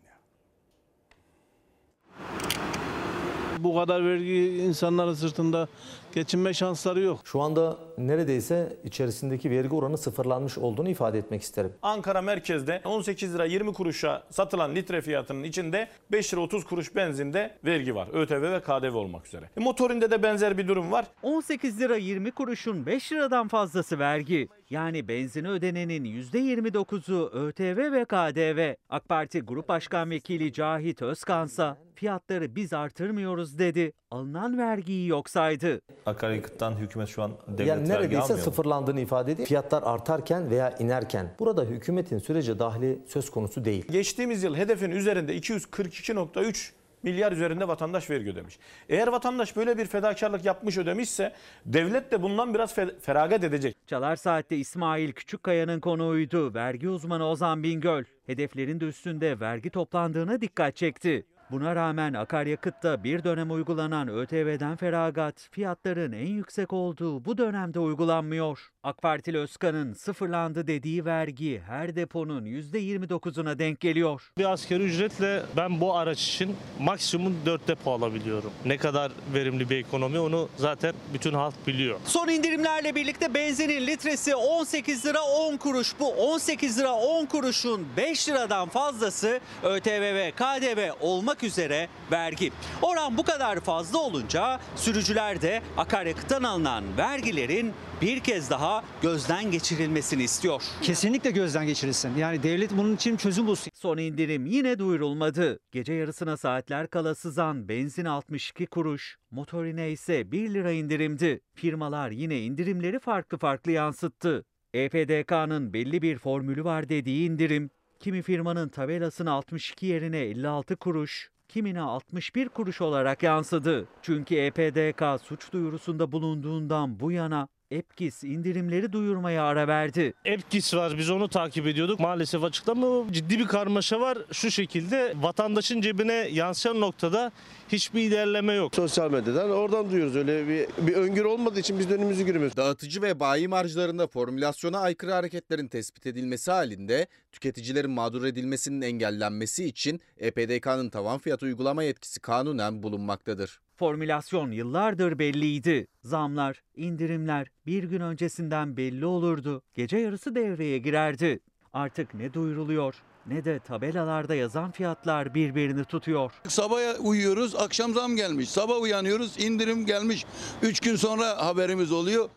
Bu kadar vergi insanların sırtında geçinme şansları yok. Şu anda neredeyse içerisindeki vergi oranı sıfırlanmış olduğunu ifade etmek isterim. Ankara merkezde 18 lira 20 kuruşa satılan litre fiyatının içinde 5 lira 30 kuruş benzinde vergi var. ÖTV ve KDV olmak üzere. E, motorinde de benzer bir durum var. 18 lira 20 kuruşun 5 liradan fazlası vergi. Yani benzine ödenenin %29'u ÖTV ve KDV. AK Parti Grup Başkan Vekili Cahit Özkansa fiyatları biz artırmıyoruz dedi. Alınan vergiyi yok saydı. Akaryakıttan hükümet şu an devlet Yani vergi neredeyse almıyor sıfırlandığını ifade ediyor. Fiyatlar artarken veya inerken burada hükümetin sürece dahili söz konusu değil. Geçtiğimiz yıl hedefin üzerinde 242.3 milyar üzerinde vatandaş vergi ödemiş. Eğer vatandaş böyle bir fedakarlık yapmış ödemişse devlet de bundan biraz fe- feragat edecek. Çalar Saat'te İsmail Küçükkaya'nın konuğuydu. Vergi uzmanı Ozan Bingöl. Hedeflerin de üstünde vergi toplandığına dikkat çekti. Buna rağmen akaryakıtta bir dönem uygulanan ÖTV'den feragat fiyatların en yüksek olduğu bu dönemde uygulanmıyor. AK Partili Özkan'ın sıfırlandı dediği vergi her deponun %29'una denk geliyor. Bir asgari ücretle ben bu araç için maksimum 4 depo alabiliyorum. Ne kadar verimli bir ekonomi onu zaten bütün halk biliyor. Son indirimlerle birlikte benzinin litresi 18 lira 10 kuruş. Bu 18 lira 10 kuruşun 5 liradan fazlası ÖTV ve KDV olmak üzere vergi. Oran bu kadar fazla olunca sürücüler de akaryakıttan alınan vergilerin bir kez daha gözden geçirilmesini istiyor. Kesinlikle gözden geçirilsin. Yani devlet bunun için çözüm bulsun. Son indirim yine duyurulmadı. Gece yarısına saatler kala sızan benzin 62 kuruş, motorine ise 1 lira indirimdi. Firmalar yine indirimleri farklı farklı yansıttı. EPDK'nın belli bir formülü var dediği indirim, kimi firmanın tabelasına 62 yerine 56 kuruş, kimine 61 kuruş olarak yansıdı. Çünkü EPDK suç duyurusunda bulunduğundan bu yana Epkis indirimleri duyurmaya ara verdi. Epkis var biz onu takip ediyorduk. Maalesef açıklama ciddi bir karmaşa var. Şu şekilde vatandaşın cebine yansıyan noktada hiçbir ilerleme yok. Sosyal medyadan oradan duyuyoruz. Öyle bir, bir öngörü olmadığı için biz de önümüzü göremiyoruz. Dağıtıcı ve bayi marjlarında formülasyona aykırı hareketlerin tespit edilmesi halinde tüketicilerin mağdur edilmesinin engellenmesi için EPDK'nın tavan fiyat uygulama yetkisi kanunen bulunmaktadır. Formülasyon yıllardır belliydi. Zamlar, indirimler bir gün öncesinden belli olurdu. Gece yarısı devreye girerdi. Artık ne duyuruluyor ne de tabelalarda yazan fiyatlar birbirini tutuyor. Sabah uyuyoruz, akşam zam gelmiş. Sabah uyanıyoruz, indirim gelmiş. Üç gün sonra haberimiz oluyor.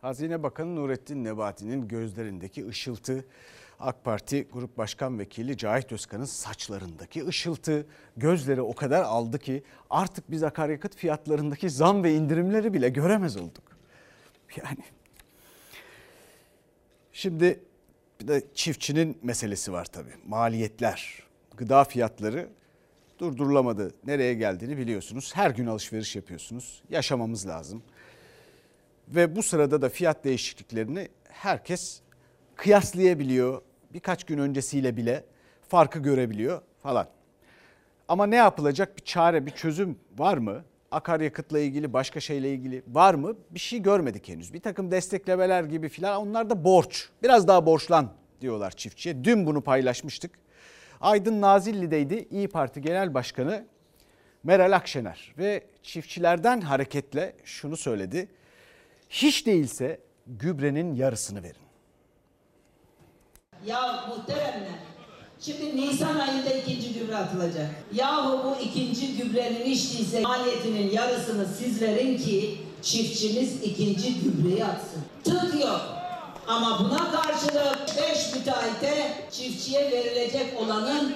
Hazine Bakanı Nurettin Nebati'nin gözlerindeki ışıltı, AK Parti Grup Başkan Vekili Cahit Özkan'ın saçlarındaki ışıltı, gözleri o kadar aldı ki artık biz akaryakıt fiyatlarındaki zam ve indirimleri bile göremez olduk. Yani şimdi bir de çiftçinin meselesi var tabii. Maliyetler, gıda fiyatları durdurulamadı. Nereye geldiğini biliyorsunuz. Her gün alışveriş yapıyorsunuz. Yaşamamız lazım. Ve bu sırada da fiyat değişikliklerini herkes kıyaslayabiliyor. Birkaç gün öncesiyle bile farkı görebiliyor falan. Ama ne yapılacak bir çare, bir çözüm var mı? Akaryakıtla ilgili, başka şeyle ilgili var mı? Bir şey görmedik henüz. Bir takım desteklemeler gibi filan onlar da borç. Biraz daha borçlan diyorlar çiftçiye. Dün bunu paylaşmıştık. Aydın Nazilli'deydi İyi Parti Genel Başkanı Meral Akşener ve çiftçilerden hareketle şunu söyledi. Hiç değilse gübrenin yarısını verin. Ya muhteremler, şimdi Nisan ayında ikinci gübre atılacak. Yahu bu ikinci gübrenin değilse maliyetinin yarısını siz verin ki çiftçimiz ikinci gübreyi atsın. Tık yok. Ama buna karşılık 5 müteahhite çiftçiye verilecek olanın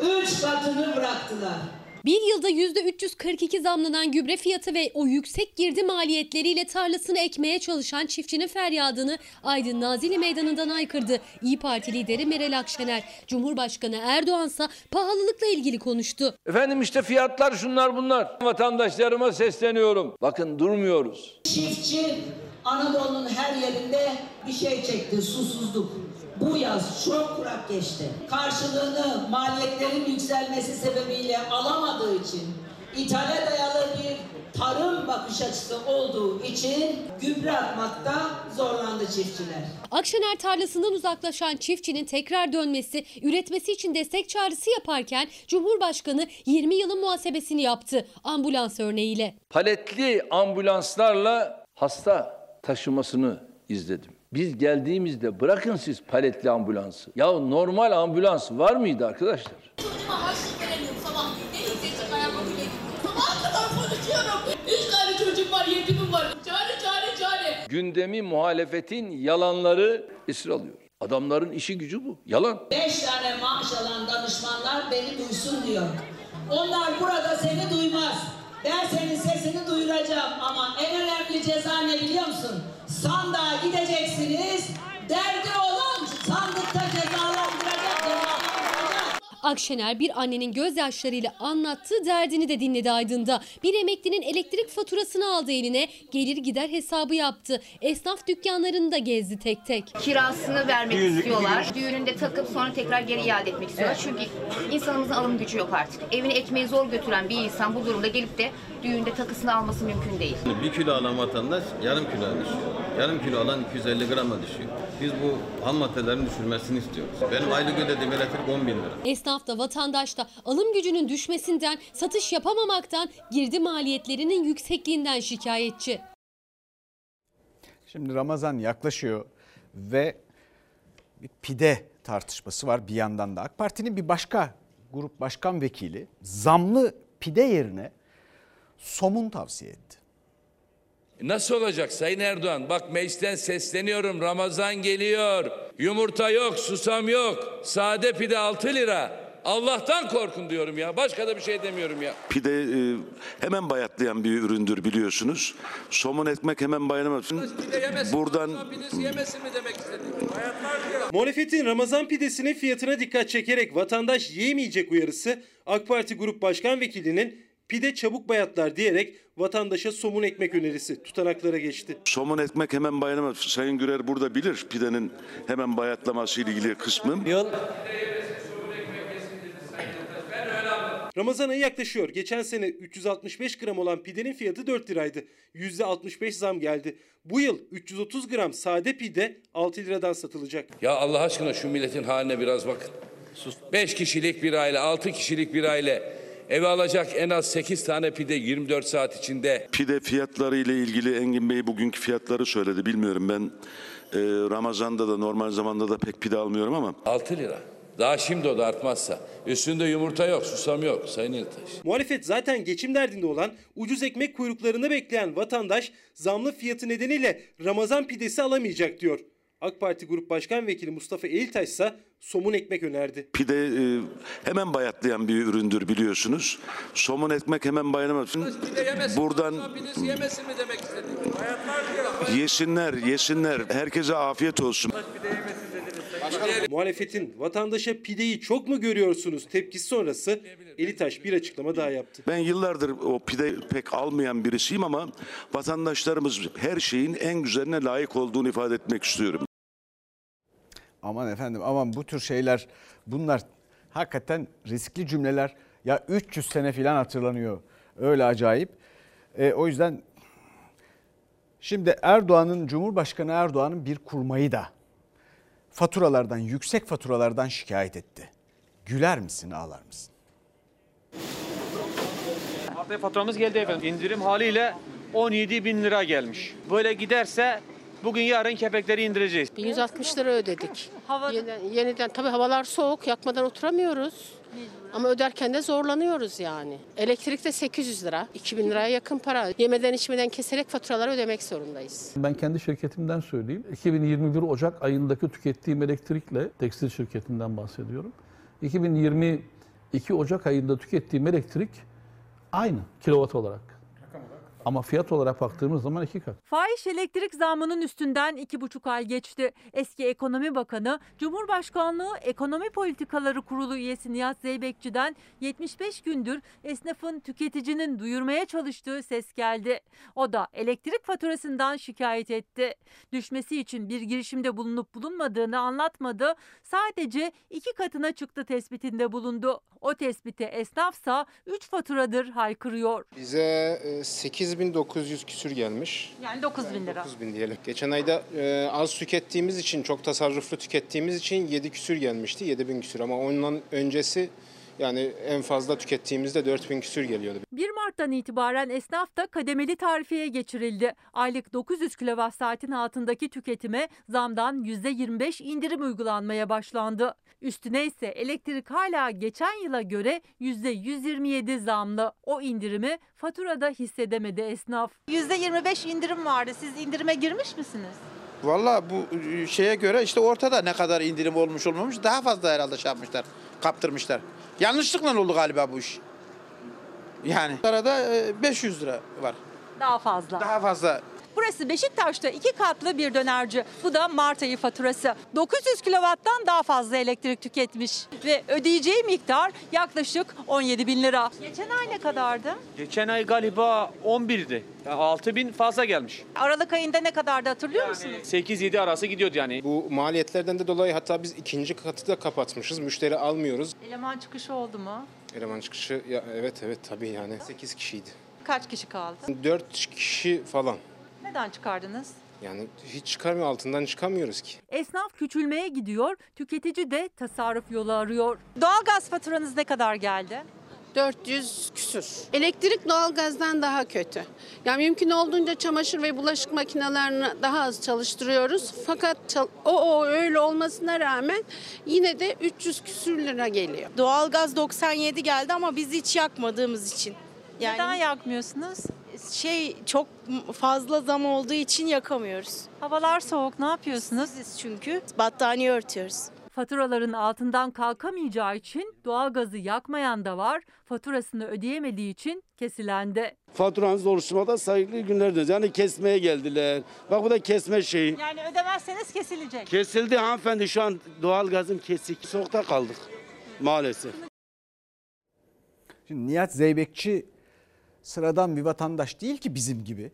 3 katını bıraktılar. Bir yılda %342 zamlanan gübre fiyatı ve o yüksek girdi maliyetleriyle tarlasını ekmeye çalışan çiftçinin feryadını Aydın Nazilli Meydanı'ndan aykırdı. İyi Parti lideri Meral Akşener, Cumhurbaşkanı Erdoğan ise pahalılıkla ilgili konuştu. Efendim işte fiyatlar şunlar bunlar. Vatandaşlarıma sesleniyorum. Bakın durmuyoruz. Çiftçi Anadolu'nun her yerinde bir şey çekti, susuzluk. Bu yaz çok kurak geçti. Karşılığını maliyetlerin yükselmesi sebebiyle alamadığı için ithale dayalı bir tarım bakış açısı olduğu için gübre atmakta zorlandı çiftçiler. Akşener tarlasından uzaklaşan çiftçinin tekrar dönmesi, üretmesi için destek çağrısı yaparken Cumhurbaşkanı 20 yılın muhasebesini yaptı ambulans örneğiyle. Paletli ambulanslarla hasta taşımasını izledim. Biz geldiğimizde bırakın siz paletli ambulansı. Ya normal ambulans var mıydı arkadaşlar? Çocuğuma harçlık veremiyorum sabah. Ne yiyecek ayağıma bile gidiyor. Sabaha kadar konuşuyorum. Üç tane çocuğum var, yetimim var. Çare çare çare. Gündemi muhalefetin yalanları esir alıyor. Adamların işi gücü bu. Yalan. Beş tane maaş alan danışmanlar beni duysun diyor. Onlar burada seni duymaz. Ben senin sesini duyuracağım ama en önemli ceza ne biliyor musun? Sandığa gideceksiniz. Derdi olan Akşener bir annenin gözyaşlarıyla anlattığı derdini de dinledi Aydın'da. Bir emeklinin elektrik faturasını aldı eline, gelir gider hesabı yaptı. Esnaf dükkanlarını da gezdi tek tek. kirasını vermek istiyorlar. Düğününde takıp sonra tekrar geri iade etmek istiyorlar. Çünkü insanımızın alım gücü yok artık. Evine ekmeği zor götüren bir insan bu durumda gelip de düğünde takısını alması mümkün değil. Bir kilo alan vatandaş yarım kilo düşüyor. Yarım kilo alan 250 grama düşüyor. Biz bu ham maddelerin düşürmesini istiyoruz. Benim aylık ödediğim elektrik 10 bin lira. Esnaf da vatandaş da alım gücünün düşmesinden, satış yapamamaktan, girdi maliyetlerinin yüksekliğinden şikayetçi. Şimdi Ramazan yaklaşıyor ve bir pide tartışması var bir yandan da. AK Parti'nin bir başka grup başkan vekili zamlı pide yerine somun tavsiye etti. Nasıl olacak Sayın Erdoğan? Bak meclisten sesleniyorum. Ramazan geliyor. Yumurta yok, susam yok. Sade pide 6 lira. Allah'tan korkun diyorum ya. Başka da bir şey demiyorum ya. Pide e, hemen bayatlayan bir üründür biliyorsunuz. Somun ekmek hemen yemesin. Buradan. Muhalefetin Ramazan pidesinin fiyatına dikkat çekerek vatandaş yiyemeyecek uyarısı AK Parti Grup Başkan Vekilinin pide çabuk bayatlar diyerek vatandaşa somun ekmek önerisi tutanaklara geçti. somun ekmek hemen bayanamaz. Sayın Gürer burada bilir pidenin hemen bayatlaması ile ilgili kısmı. Ramazan ayı yaklaşıyor. Geçen sene 365 gram olan pidenin fiyatı 4 liraydı. %65 zam geldi. Bu yıl 330 gram sade pide 6 liradan satılacak. Ya Allah aşkına şu milletin haline biraz bakın. Beş kişilik bir aile, altı kişilik bir aile Eve alacak en az 8 tane pide 24 saat içinde. Pide fiyatları ile ilgili Engin Bey bugünkü fiyatları söyledi. Bilmiyorum ben e, Ramazan'da da normal zamanda da pek pide almıyorum ama 6 lira. Daha şimdi o da artmazsa. Üstünde yumurta yok, susam yok Sayın İltaş. Muhalefet zaten geçim derdinde olan, ucuz ekmek kuyruklarında bekleyen vatandaş zamlı fiyatı nedeniyle Ramazan pidesi alamayacak diyor. AK Parti Grup Başkan Vekili Mustafa Eğiltaş ise somun ekmek önerdi. pide e, hemen bayatlayan bir üründür biliyorsunuz. Somun ekmek hemen bayatlamaz. Buradan yemesin mi demek istedim? yesinler, yesinler. Herkese afiyet olsun. Muhalefetin vatandaşa pideyi çok mu görüyorsunuz tepkisi sonrası Elitaş bir açıklama daha yaptı. Ben yıllardır o pide pek almayan birisiyim ama vatandaşlarımız her şeyin en güzeline layık olduğunu ifade etmek istiyorum. Aman efendim aman bu tür şeyler bunlar hakikaten riskli cümleler. Ya 300 sene falan hatırlanıyor. Öyle acayip. E, o yüzden şimdi Erdoğan'ın Cumhurbaşkanı Erdoğan'ın bir kurmayı da faturalardan yüksek faturalardan şikayet etti. Güler misin ağlar mısın? Haftaya faturamız geldi efendim. İndirim haliyle 17 bin lira gelmiş. Böyle giderse bugün yarın kepekleri indireceğiz. 160 lira ödedik. Yeniden, yeniden tabii havalar soğuk yakmadan oturamıyoruz. Ama öderken de zorlanıyoruz yani. Elektrikte 800 lira, 2000 liraya yakın para. Yemeden içmeden keserek faturaları ödemek zorundayız. Ben kendi şirketimden söyleyeyim. 2021 Ocak ayındaki tükettiğim elektrikle tekstil şirketinden bahsediyorum. 2022 Ocak ayında tükettiğim elektrik aynı kilowatt olarak. Ama fiyat olarak baktığımız zaman iki kat. Fahiş elektrik zammının üstünden iki buçuk ay geçti. Eski Ekonomi Bakanı, Cumhurbaşkanlığı Ekonomi Politikaları Kurulu üyesi Nihat Zeybekçi'den 75 gündür esnafın tüketicinin duyurmaya çalıştığı ses geldi. O da elektrik faturasından şikayet etti. Düşmesi için bir girişimde bulunup bulunmadığını anlatmadı. Sadece iki katına çıktı tespitinde bulundu. O tespite esnafsa 3 faturadır haykırıyor. Bize e, 8900 küsür gelmiş. Yani 9 bin lira. 9000 diyelim. Geçen ayda e, az tükettiğimiz için, çok tasarruflu tükettiğimiz için 7 küsür gelmişti. 7000 küsür ama ondan öncesi yani en fazla tükettiğimizde 4000 küsür geliyordu. 1 Mart'tan itibaren esnafta kademeli tarifeye geçirildi. Aylık 900 kWh saatin altındaki tüketime zamdan %25 indirim uygulanmaya başlandı. Üstüne ise elektrik hala geçen yıla göre %127 zamlı. O indirimi faturada hissedemedi esnaf. %25 indirim vardı. Siz indirime girmiş misiniz? Valla bu e, şeye göre işte ortada ne kadar indirim olmuş olmamış daha fazla herhalde şey yapmışlar, kaptırmışlar. Yanlışlıkla oldu galiba bu iş. Yani arada e, 500 lira var. Daha fazla. Daha fazla. Burası Beşiktaş'ta iki katlı bir dönerci. Bu da Mart ayı faturası. 900 kilovattan daha fazla elektrik tüketmiş. Ve ödeyeceği miktar yaklaşık 17 bin lira. Geçen ay ne kadardı? Geçen ay galiba 11'di. Yani 6 bin fazla gelmiş. Aralık ayında ne kadardı hatırlıyor musunuz? 8-7 arası gidiyordu yani. Bu maliyetlerden de dolayı hatta biz ikinci katı da kapatmışız. Müşteri almıyoruz. Eleman çıkışı oldu mu? Eleman çıkışı ya evet evet tabii yani 8 kişiydi. Kaç kişi kaldı? 4 kişi falan. Neden çıkardınız? Yani hiç çıkarmıyor altından çıkamıyoruz ki. Esnaf küçülmeye gidiyor, tüketici de tasarruf yolu arıyor. Doğalgaz faturanız ne kadar geldi? 400 küsür. Elektrik doğalgazdan daha kötü. Yani mümkün olduğunca çamaşır ve bulaşık makinelerini daha az çalıştırıyoruz. Fakat çal- o, o öyle olmasına rağmen yine de 300 küsür lira geliyor. Doğalgaz 97 geldi ama biz hiç yakmadığımız için. Neden yakmıyorsunuz? Şey çok fazla zam olduğu için yakamıyoruz. Havalar soğuk ne yapıyorsunuz? Siz çünkü battaniye örtüyoruz. Faturaların altından kalkamayacağı için doğalgazı yakmayan da var, faturasını ödeyemediği için kesilen de. Faturanız oluşturmada saygılı günlerdir. Yani kesmeye geldiler. Bak bu da kesme şeyi. Yani ödemezseniz kesilecek. Kesildi hanımefendi şu an doğalgazım kesik. Soğukta kaldık maalesef. Şimdi Nihat Zeybekçi sıradan bir vatandaş değil ki bizim gibi.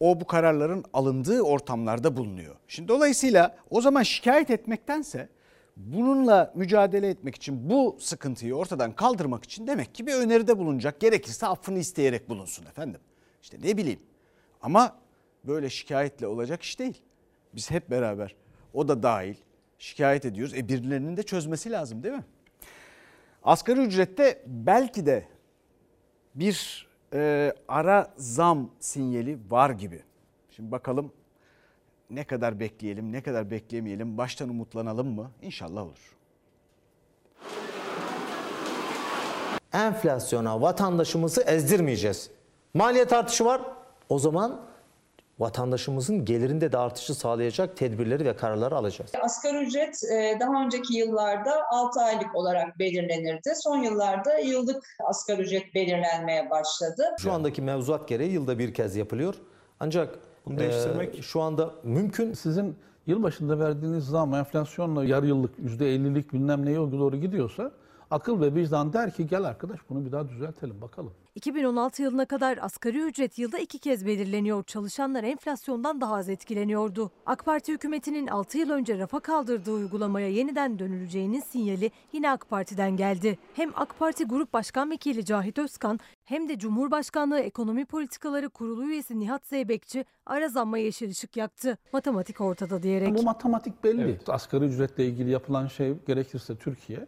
O bu kararların alındığı ortamlarda bulunuyor. Şimdi dolayısıyla o zaman şikayet etmektense bununla mücadele etmek için bu sıkıntıyı ortadan kaldırmak için demek ki bir öneride bulunacak. Gerekirse affını isteyerek bulunsun efendim. İşte ne bileyim. Ama böyle şikayetle olacak iş değil. Biz hep beraber o da dahil şikayet ediyoruz. E birilerinin de çözmesi lazım değil mi? Asgari ücrette belki de bir e, ara zam sinyali var gibi. Şimdi bakalım ne kadar bekleyelim, ne kadar beklemeyelim, baştan umutlanalım mı? İnşallah olur. Enflasyona vatandaşımızı ezdirmeyeceğiz. Maliyet artışı var. O zaman vatandaşımızın gelirinde de artışı sağlayacak tedbirleri ve kararları alacağız. Asgari ücret e, daha önceki yıllarda 6 aylık olarak belirlenirdi. Son yıllarda yıllık asgari ücret belirlenmeye başladı. Şu andaki mevzuat gereği yılda bir kez yapılıyor. Ancak Bunu değiştirmek- e, şu anda mümkün. Sizin yılbaşında verdiğiniz zam enflasyonla yarı yıllık %50'lik bilmem neye doğru gidiyorsa akıl ve vicdan der ki gel arkadaş bunu bir daha düzeltelim bakalım. 2016 yılına kadar asgari ücret yılda iki kez belirleniyor. Çalışanlar enflasyondan daha az etkileniyordu. AK Parti hükümetinin 6 yıl önce rafa kaldırdığı uygulamaya yeniden dönüleceğinin sinyali yine AK Parti'den geldi. Hem AK Parti Grup Başkan Vekili Cahit Özkan hem de Cumhurbaşkanlığı Ekonomi Politikaları Kurulu üyesi Nihat Zeybekçi ara zamma yeşil ışık yaktı. Matematik ortada diyerek. Bu matematik belli. Asgari ücretle ilgili yapılan şey gerekirse Türkiye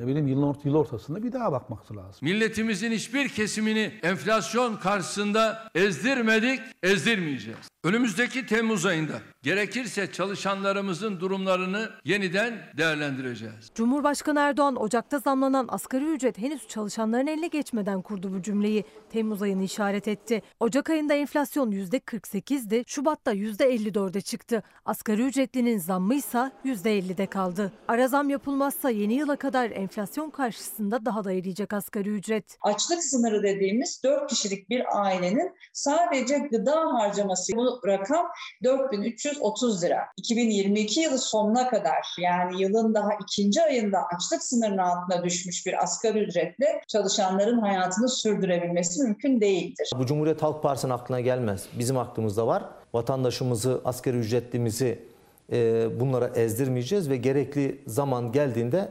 ne bileyim yılın ort yıl ortasında bir daha bakması lazım. Milletimizin hiçbir kesimini enflasyon karşısında ezdirmedik, ezdirmeyeceğiz. Önümüzdeki Temmuz ayında gerekirse çalışanlarımızın durumlarını yeniden değerlendireceğiz. Cumhurbaşkanı Erdoğan Ocak'ta zamlanan asgari ücret henüz çalışanların eline geçmeden kurdu bu cümleyi. Temmuz ayını işaret etti. Ocak ayında enflasyon %48'di, Şubat'ta %54'e çıktı. Asgari ücretlinin zammı ise %50'de kaldı. Ara zam yapılmazsa yeni yıla kadar enflasyon karşısında daha da eriyecek asgari ücret. Açlık sınırı dediğimiz 4 kişilik bir ailenin sadece gıda harcaması rakam 4330 lira. 2022 yılı sonuna kadar yani yılın daha ikinci ayında açlık sınırının altına düşmüş bir asgari ücretle çalışanların hayatını sürdürebilmesi mümkün değildir. Bu Cumhuriyet Halk Partisi'nin aklına gelmez. Bizim aklımızda var. Vatandaşımızı, asgari ücretlimizi e, bunlara ezdirmeyeceğiz ve gerekli zaman geldiğinde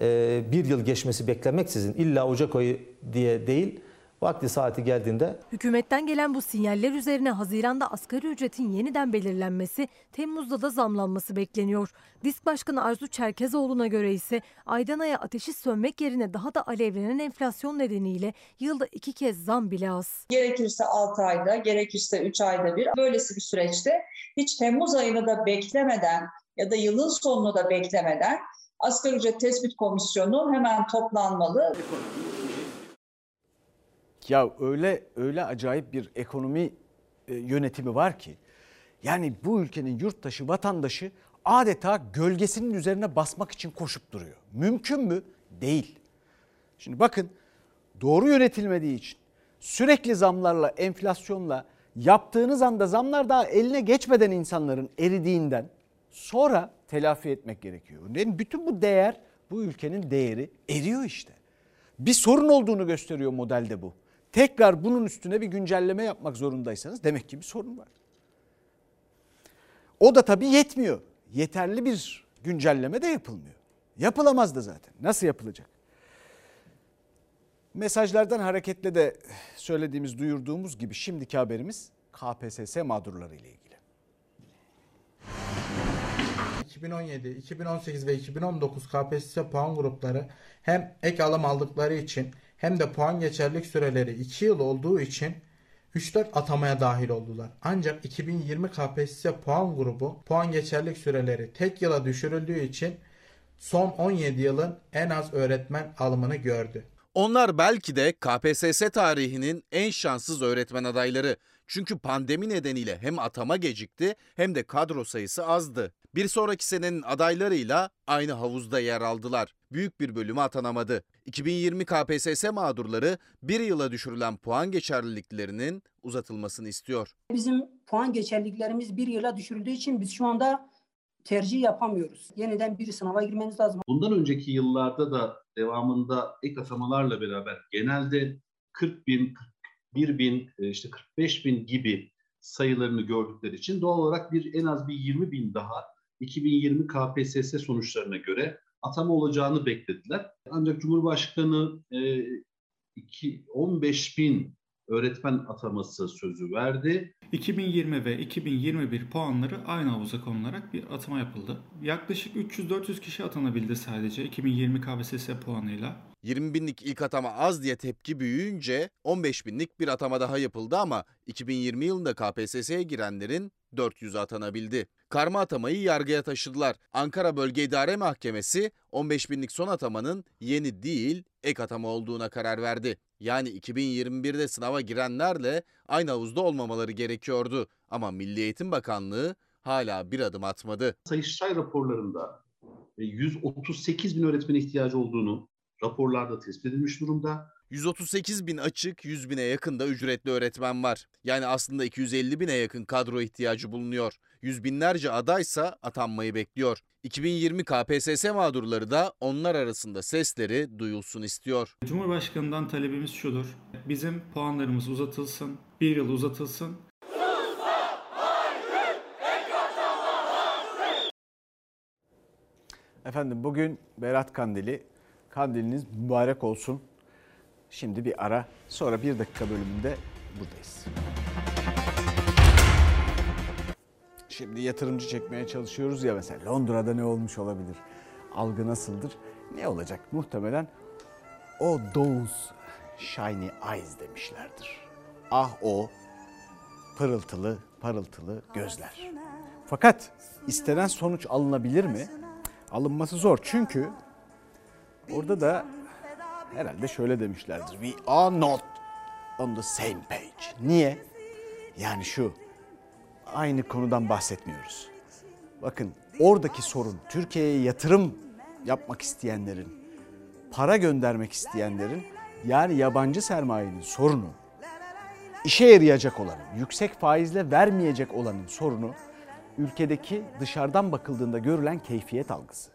e, bir yıl geçmesi beklemeksizin illa Ocak ayı diye değil, vakti saati geldiğinde Hükümetten gelen bu sinyaller üzerine Haziran'da asgari ücretin yeniden belirlenmesi, Temmuz'da da zamlanması bekleniyor. Disk Başkanı Arzu Çerkezoğlu'na göre ise aydan aya ateşi sönmek yerine daha da alevlenen enflasyon nedeniyle yılda iki kez zam bile az. Gerekirse 6 ayda, gerekirse 3 ayda bir böylesi bir süreçte hiç Temmuz ayını da beklemeden ya da yılın sonunu da beklemeden Asgari Ücret Tespit Komisyonu hemen toplanmalı. Ya öyle öyle acayip bir ekonomi e, yönetimi var ki yani bu ülkenin yurttaşı, vatandaşı adeta gölgesinin üzerine basmak için koşup duruyor. Mümkün mü? Değil. Şimdi bakın doğru yönetilmediği için sürekli zamlarla, enflasyonla yaptığınız anda zamlar daha eline geçmeden insanların eridiğinden sonra telafi etmek gerekiyor. Yani bütün bu değer, bu ülkenin değeri eriyor işte. Bir sorun olduğunu gösteriyor modelde bu. Tekrar bunun üstüne bir güncelleme yapmak zorundaysanız demek ki bir sorun var. O da tabii yetmiyor. Yeterli bir güncelleme de yapılmıyor. Yapılamaz da zaten. Nasıl yapılacak? Mesajlardan hareketle de söylediğimiz, duyurduğumuz gibi şimdiki haberimiz KPSS mağdurları ile ilgili. 2017, 2018 ve 2019 KPSS puan grupları hem ek alım aldıkları için hem de puan geçerlilik süreleri 2 yıl olduğu için 3-4 atamaya dahil oldular. Ancak 2020 KPSS puan grubu puan geçerlilik süreleri tek yıla düşürüldüğü için son 17 yılın en az öğretmen alımını gördü. Onlar belki de KPSS tarihinin en şanssız öğretmen adayları. Çünkü pandemi nedeniyle hem atama gecikti hem de kadro sayısı azdı. Bir sonraki senenin adaylarıyla aynı havuzda yer aldılar. Büyük bir bölümü atanamadı. 2020 KPSS mağdurları bir yıla düşürülen puan geçerliliklerinin uzatılmasını istiyor. Bizim puan geçerliliklerimiz bir yıla düşürüldüğü için biz şu anda tercih yapamıyoruz. Yeniden bir sınava girmeniz lazım. Bundan önceki yıllarda da devamında ek atamalarla beraber genelde 40 bin, 41 bin, e, işte 45 bin gibi sayılarını gördükleri için doğal olarak bir en az bir 20 bin daha 2020 KPSS sonuçlarına göre atama olacağını beklediler. Ancak Cumhurbaşkanı e, iki, 15 bin öğretmen ataması sözü verdi. 2020 ve 2021 puanları aynı havuza konularak bir atama yapıldı. Yaklaşık 300-400 kişi atanabildi sadece 2020 KPSS puanıyla. 20 binlik ilk atama az diye tepki büyüyünce 15 binlik bir atama daha yapıldı ama 2020 yılında KPSS'ye girenlerin 400 atanabildi. Karma atamayı yargıya taşıdılar. Ankara Bölge İdare Mahkemesi 15 binlik son atamanın yeni değil ek atama olduğuna karar verdi. Yani 2021'de sınava girenlerle aynı havuzda olmamaları gerekiyordu. Ama Milli Eğitim Bakanlığı hala bir adım atmadı. Sayıştay raporlarında 138 bin öğretmene ihtiyacı olduğunu raporlarda tespit edilmiş durumda. 138 bin açık, 100 bine yakın da ücretli öğretmen var. Yani aslında 250 bine yakın kadro ihtiyacı bulunuyor. Yüz binlerce adaysa atanmayı bekliyor. 2020 KPSS mağdurları da onlar arasında sesleri duyulsun istiyor. Cumhurbaşkanından talebimiz şudur. Bizim puanlarımız uzatılsın, bir yıl uzatılsın. Efendim bugün Berat Kandili. Kandiliniz mübarek olsun. Şimdi bir ara sonra bir dakika bölümünde buradayız. Şimdi yatırımcı çekmeye çalışıyoruz ya mesela Londra'da ne olmuş olabilir? Algı nasıldır? Ne olacak? Muhtemelen o those shiny eyes demişlerdir. Ah o pırıltılı parıltılı gözler. Fakat istenen sonuç alınabilir mi? Alınması zor çünkü orada da herhalde şöyle demişlerdir. We are not on the same page. Niye? Yani şu aynı konudan bahsetmiyoruz. Bakın oradaki sorun Türkiye'ye yatırım yapmak isteyenlerin, para göndermek isteyenlerin yani yabancı sermayenin sorunu, işe yarayacak olanın, yüksek faizle vermeyecek olanın sorunu ülkedeki dışarıdan bakıldığında görülen keyfiyet algısı.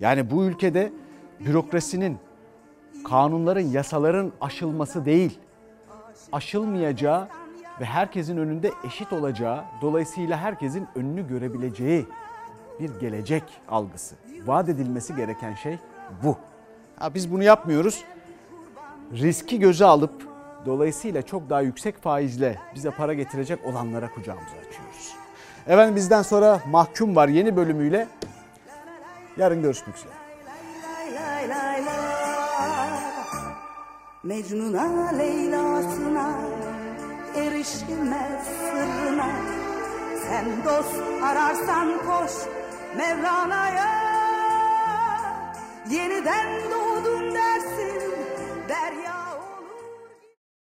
Yani bu ülkede bürokrasinin, kanunların, yasaların aşılması değil, aşılmayacağı ve herkesin önünde eşit olacağı, dolayısıyla herkesin önünü görebileceği bir gelecek algısı. Vaat edilmesi gereken şey bu. Ha, biz bunu yapmıyoruz. Riski göze alıp dolayısıyla çok daha yüksek faizle bize para getirecek olanlara kucağımızı açıyoruz. Efendim bizden sonra Mahkum var yeni bölümüyle. Yarın görüşmek üzere. Mecnun'a Leyla'sına erişilmez sırrına. Sen dost ararsan koş Mevlana'ya Yeniden derya